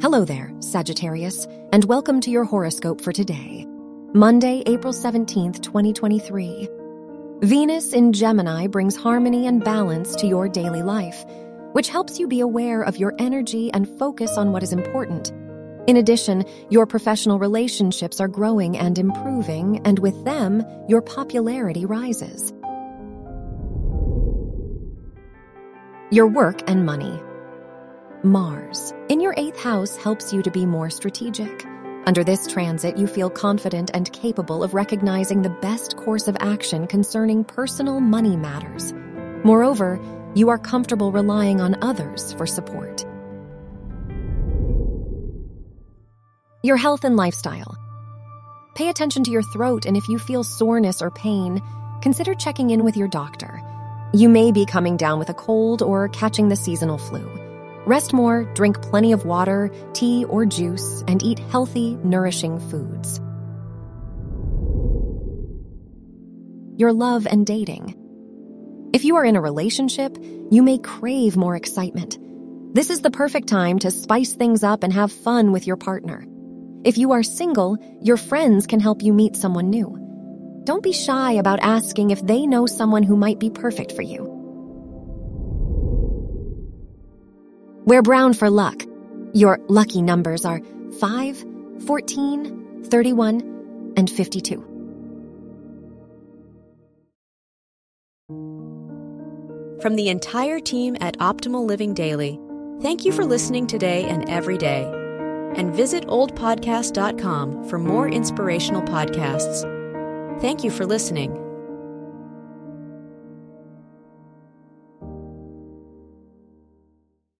Hello there, Sagittarius, and welcome to your horoscope for today, Monday, April 17th, 2023. Venus in Gemini brings harmony and balance to your daily life, which helps you be aware of your energy and focus on what is important. In addition, your professional relationships are growing and improving, and with them, your popularity rises. Your work and money. Mars, in your eighth house, helps you to be more strategic. Under this transit, you feel confident and capable of recognizing the best course of action concerning personal money matters. Moreover, you are comfortable relying on others for support. Your health and lifestyle. Pay attention to your throat, and if you feel soreness or pain, consider checking in with your doctor. You may be coming down with a cold or catching the seasonal flu. Rest more, drink plenty of water, tea, or juice, and eat healthy, nourishing foods. Your love and dating. If you are in a relationship, you may crave more excitement. This is the perfect time to spice things up and have fun with your partner. If you are single, your friends can help you meet someone new. Don't be shy about asking if they know someone who might be perfect for you. Wear brown for luck. Your lucky numbers are 5, 14, 31, and 52. From the entire team at Optimal Living Daily, thank you for listening today and every day. And visit oldpodcast.com for more inspirational podcasts. Thank you for listening.